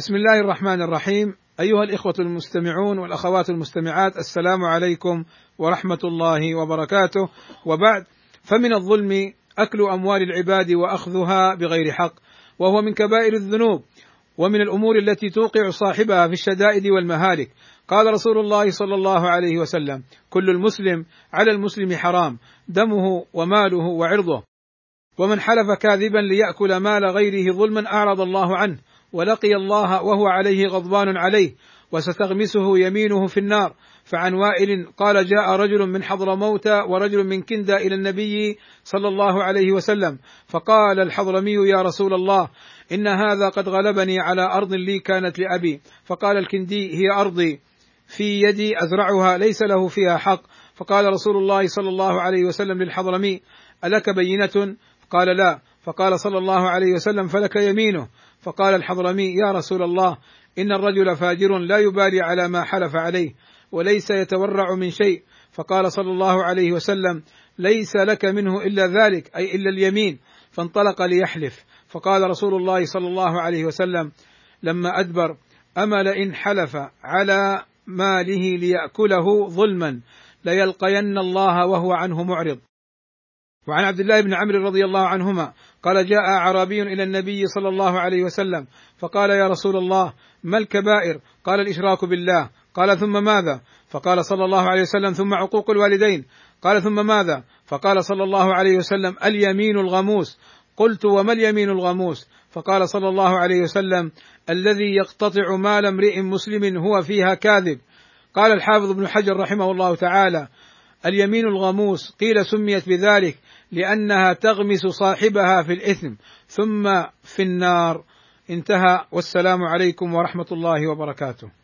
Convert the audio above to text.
بسم الله الرحمن الرحيم. أيها الإخوة المستمعون والأخوات المستمعات السلام عليكم ورحمة الله وبركاته. وبعد فمن الظلم أكل أموال العباد وأخذها بغير حق وهو من كبائر الذنوب ومن الأمور التي توقع صاحبها في الشدائد والمهالك. قال رسول الله صلى الله عليه وسلم كل المسلم على المسلم حرام دمه وماله وعرضه. ومن حلف كاذبا ليأكل مال غيره ظلما أعرض الله عنه. ولقي الله وهو عليه غضبان عليه وستغمسه يمينه في النار. فعن وائل قال جاء رجل من حضرموت ورجل من كندا إلى النبي صلى الله عليه وسلم فقال الحضرمي يا رسول الله إن هذا قد غلبني على أرض لي كانت لأبي. فقال الكندي هي أرضي في يدي أزرعها ليس له فيها حق. فقال رسول الله صلى الله عليه وسلم للحضرمي ألك بينة؟ قال لا. فقال صلى الله عليه وسلم فلك يمينه. فقال الحضرمي يا رسول الله إن الرجل فاجر لا يبالي على ما حلف عليه وليس يتورع من شيء. فقال صلى الله عليه وسلم ليس لك منه إلا ذلك أي إلا اليمين. فانطلق ليحلف. فقال رسول الله صلى الله عليه وسلم لما أدبر اما لئن حلف على ماله ليأكله ظلما ليلقين الله وهو عنه معرض. وعن عبد الله بن عمرو رضي الله عنهما قال جاء أعرابي إلى النبي صلى الله عليه وسلم فقال يا رسول الله ما الكبائر؟ قال الإشراك بالله قال ثم ماذا؟ فقال صلى الله عليه وسلم ثم عقوق الوالدين قال ثم ماذا؟ فقال صلى الله عليه وسلم اليمين الغموس قلت وما اليمين الغموس؟ فقال صلى الله عليه وسلم الذي يقتطع مال امرئ مسلم هو فيها كاذب قال الحافظ ابن حجر رحمه الله تعالى اليمين الغموس قيل سميت بذلك لأنها تغمس صاحبها في الإثم ثم في النار. انتهى والسلام عليكم ورحمة الله وبركاته.